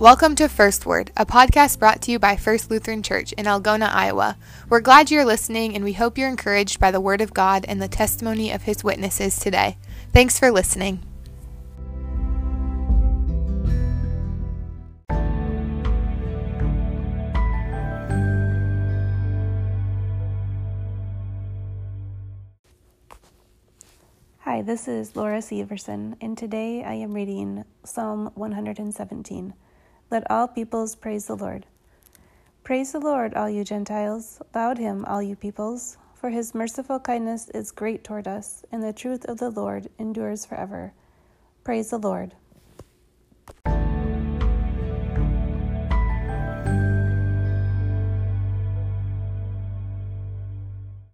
Welcome to First Word, a podcast brought to you by First Lutheran Church in Algona, Iowa. We're glad you're listening and we hope you're encouraged by the Word of God and the testimony of His witnesses today. Thanks for listening. Hi, this is Laura Severson, and today I am reading Psalm 117. Let all peoples praise the Lord. Praise the Lord, all you Gentiles. Laud him, all you peoples. For his merciful kindness is great toward us, and the truth of the Lord endures forever. Praise the Lord.